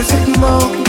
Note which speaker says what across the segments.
Speaker 1: perfect moment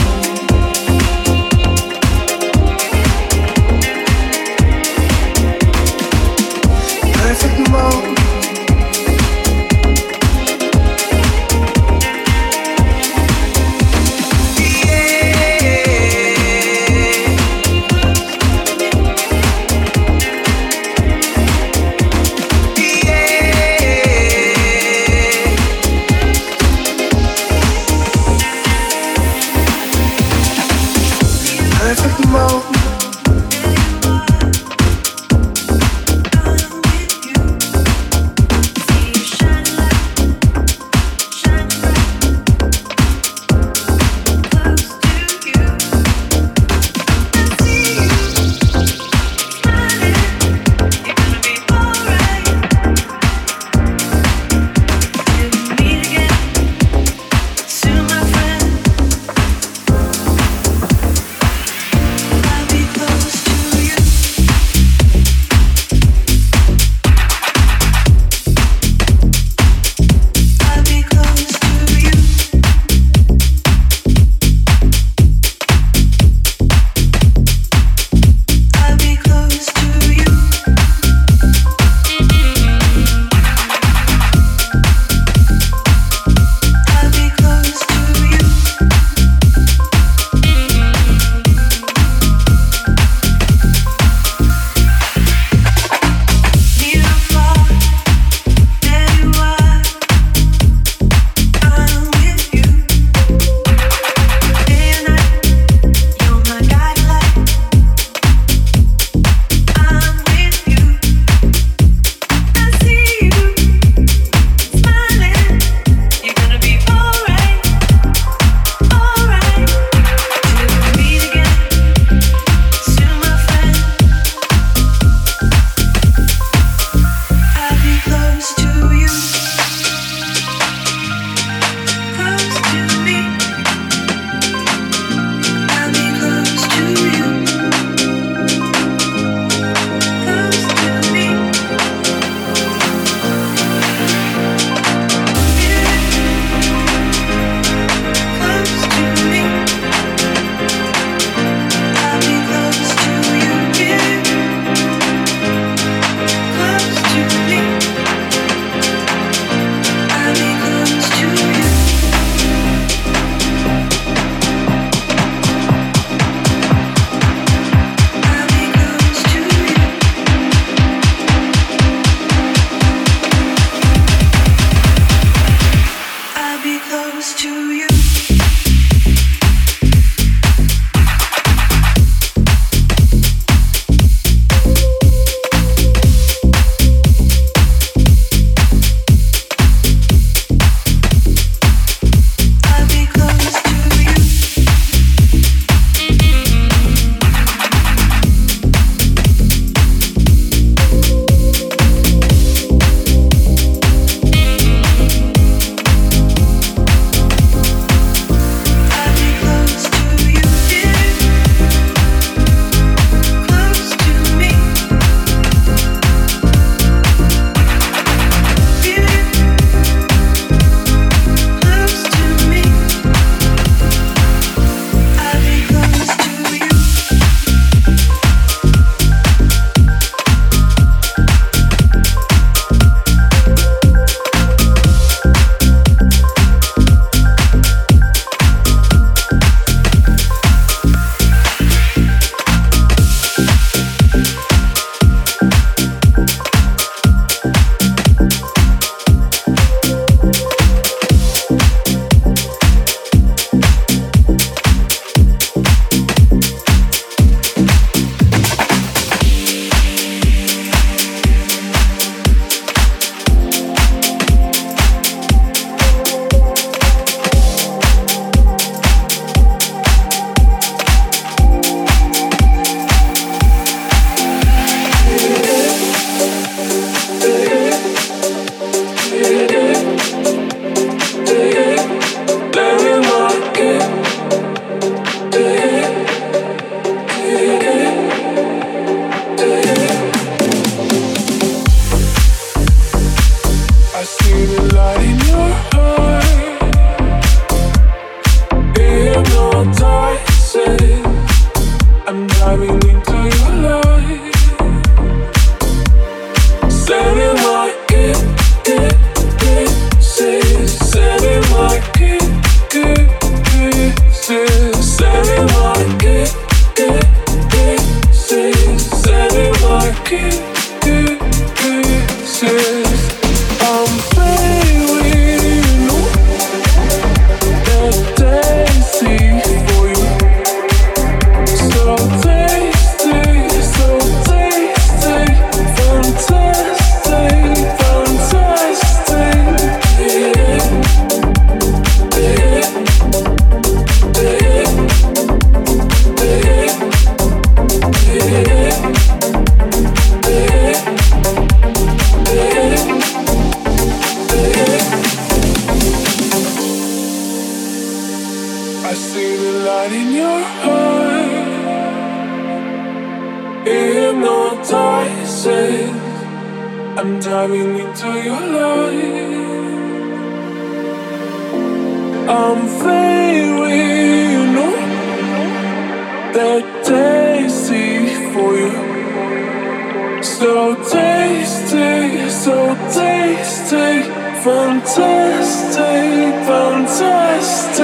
Speaker 2: that tasty for you. So tasty, so tasty, fantastic, fantastic.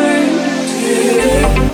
Speaker 2: Yeah.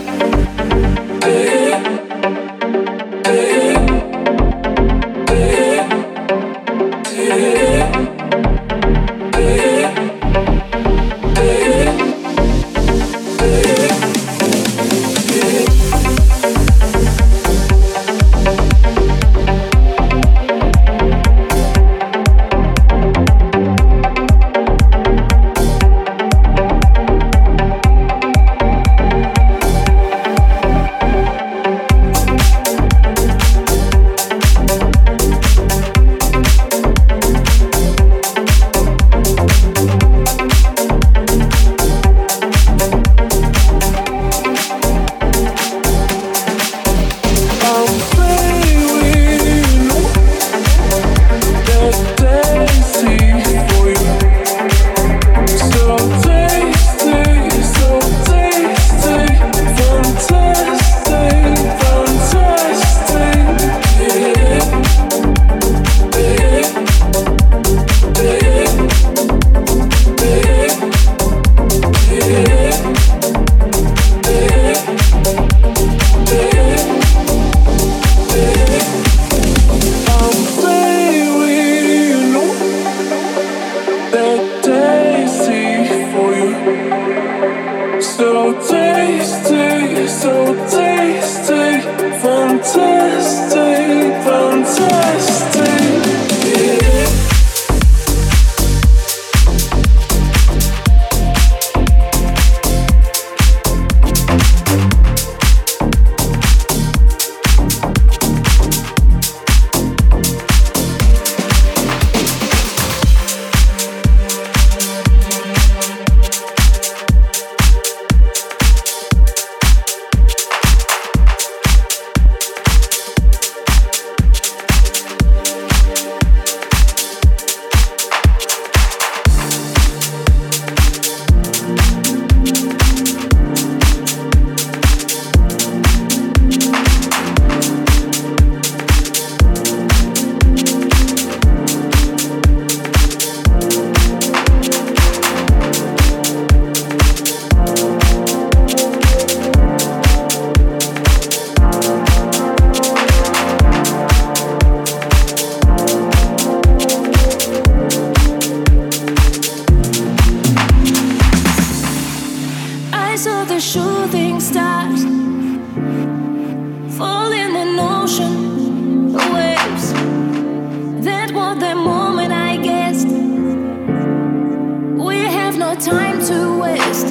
Speaker 3: no time to waste.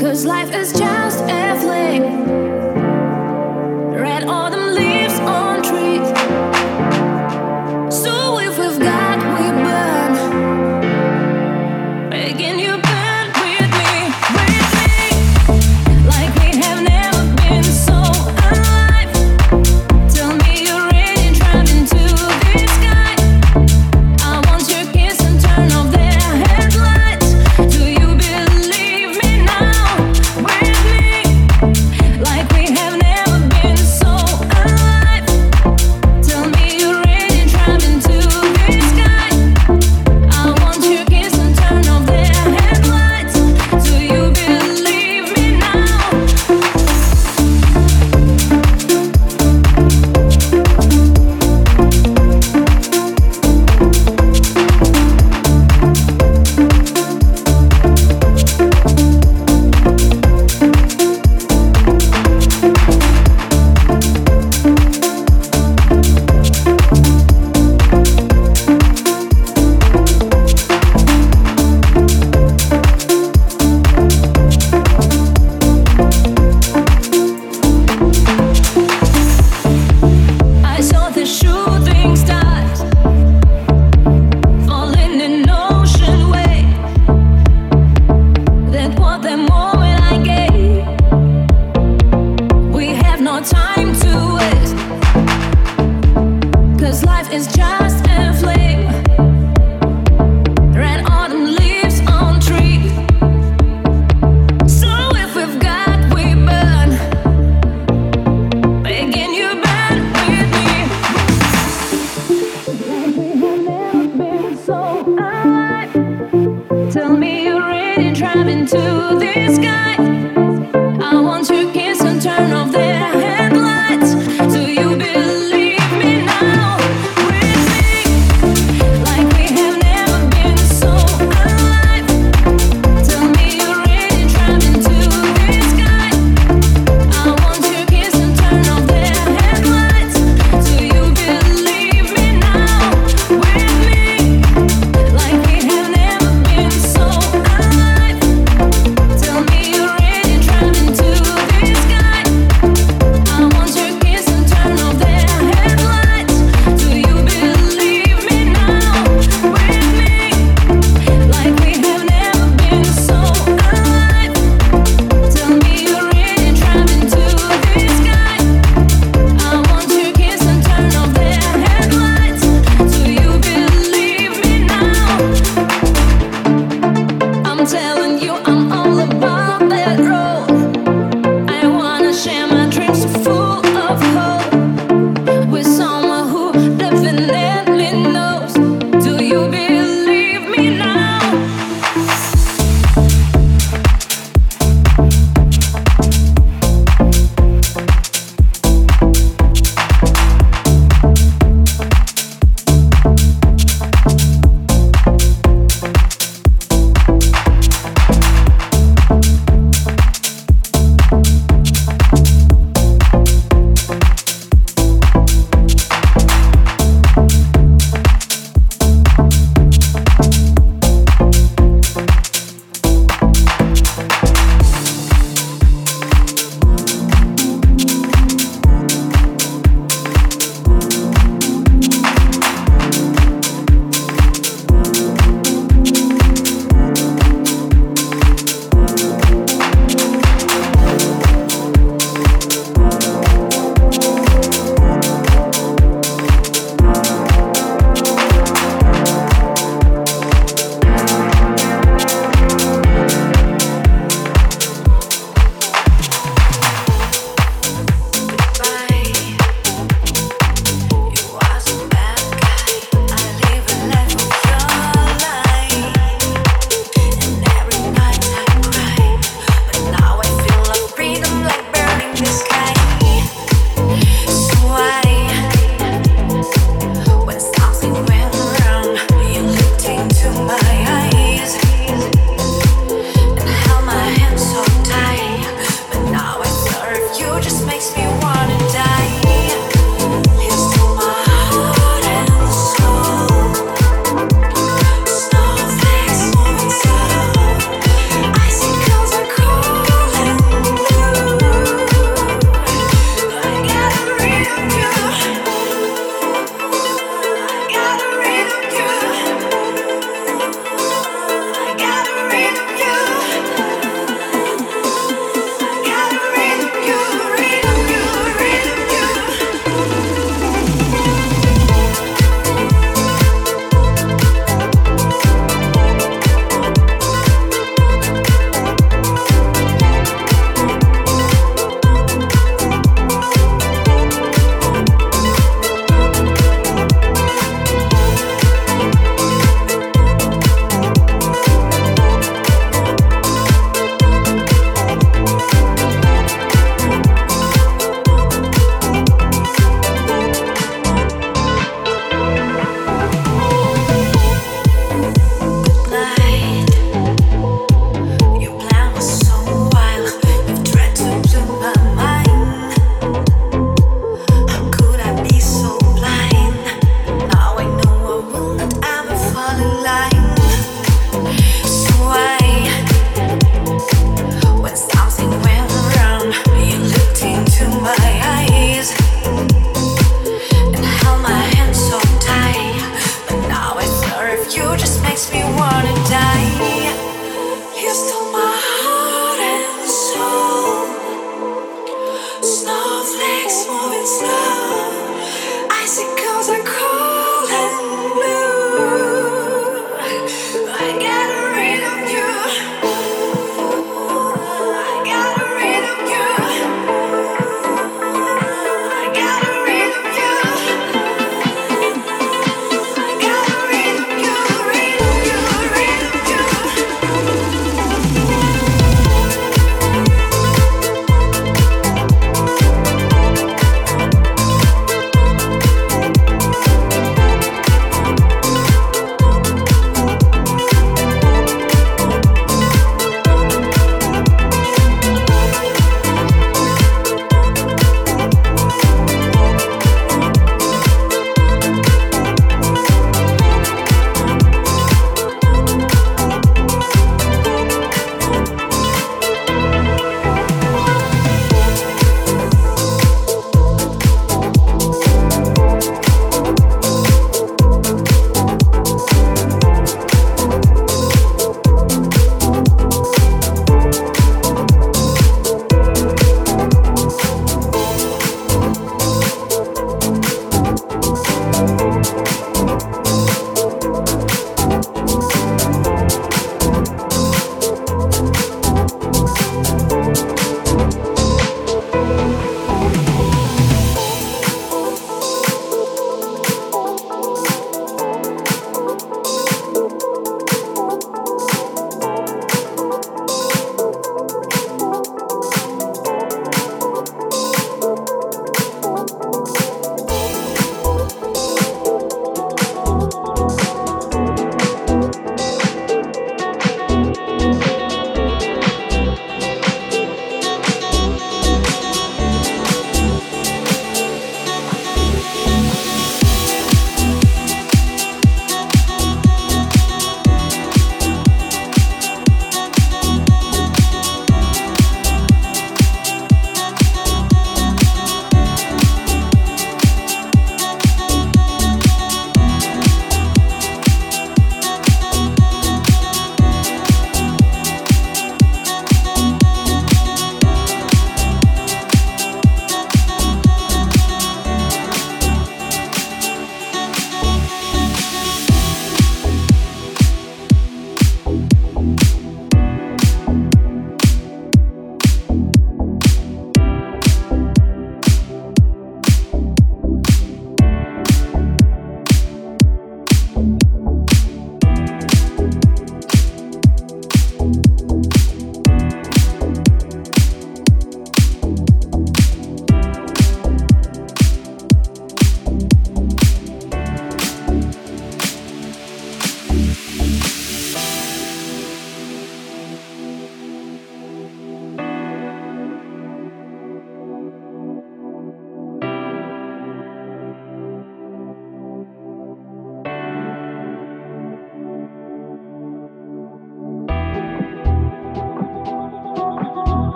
Speaker 3: Cause life is just a fling.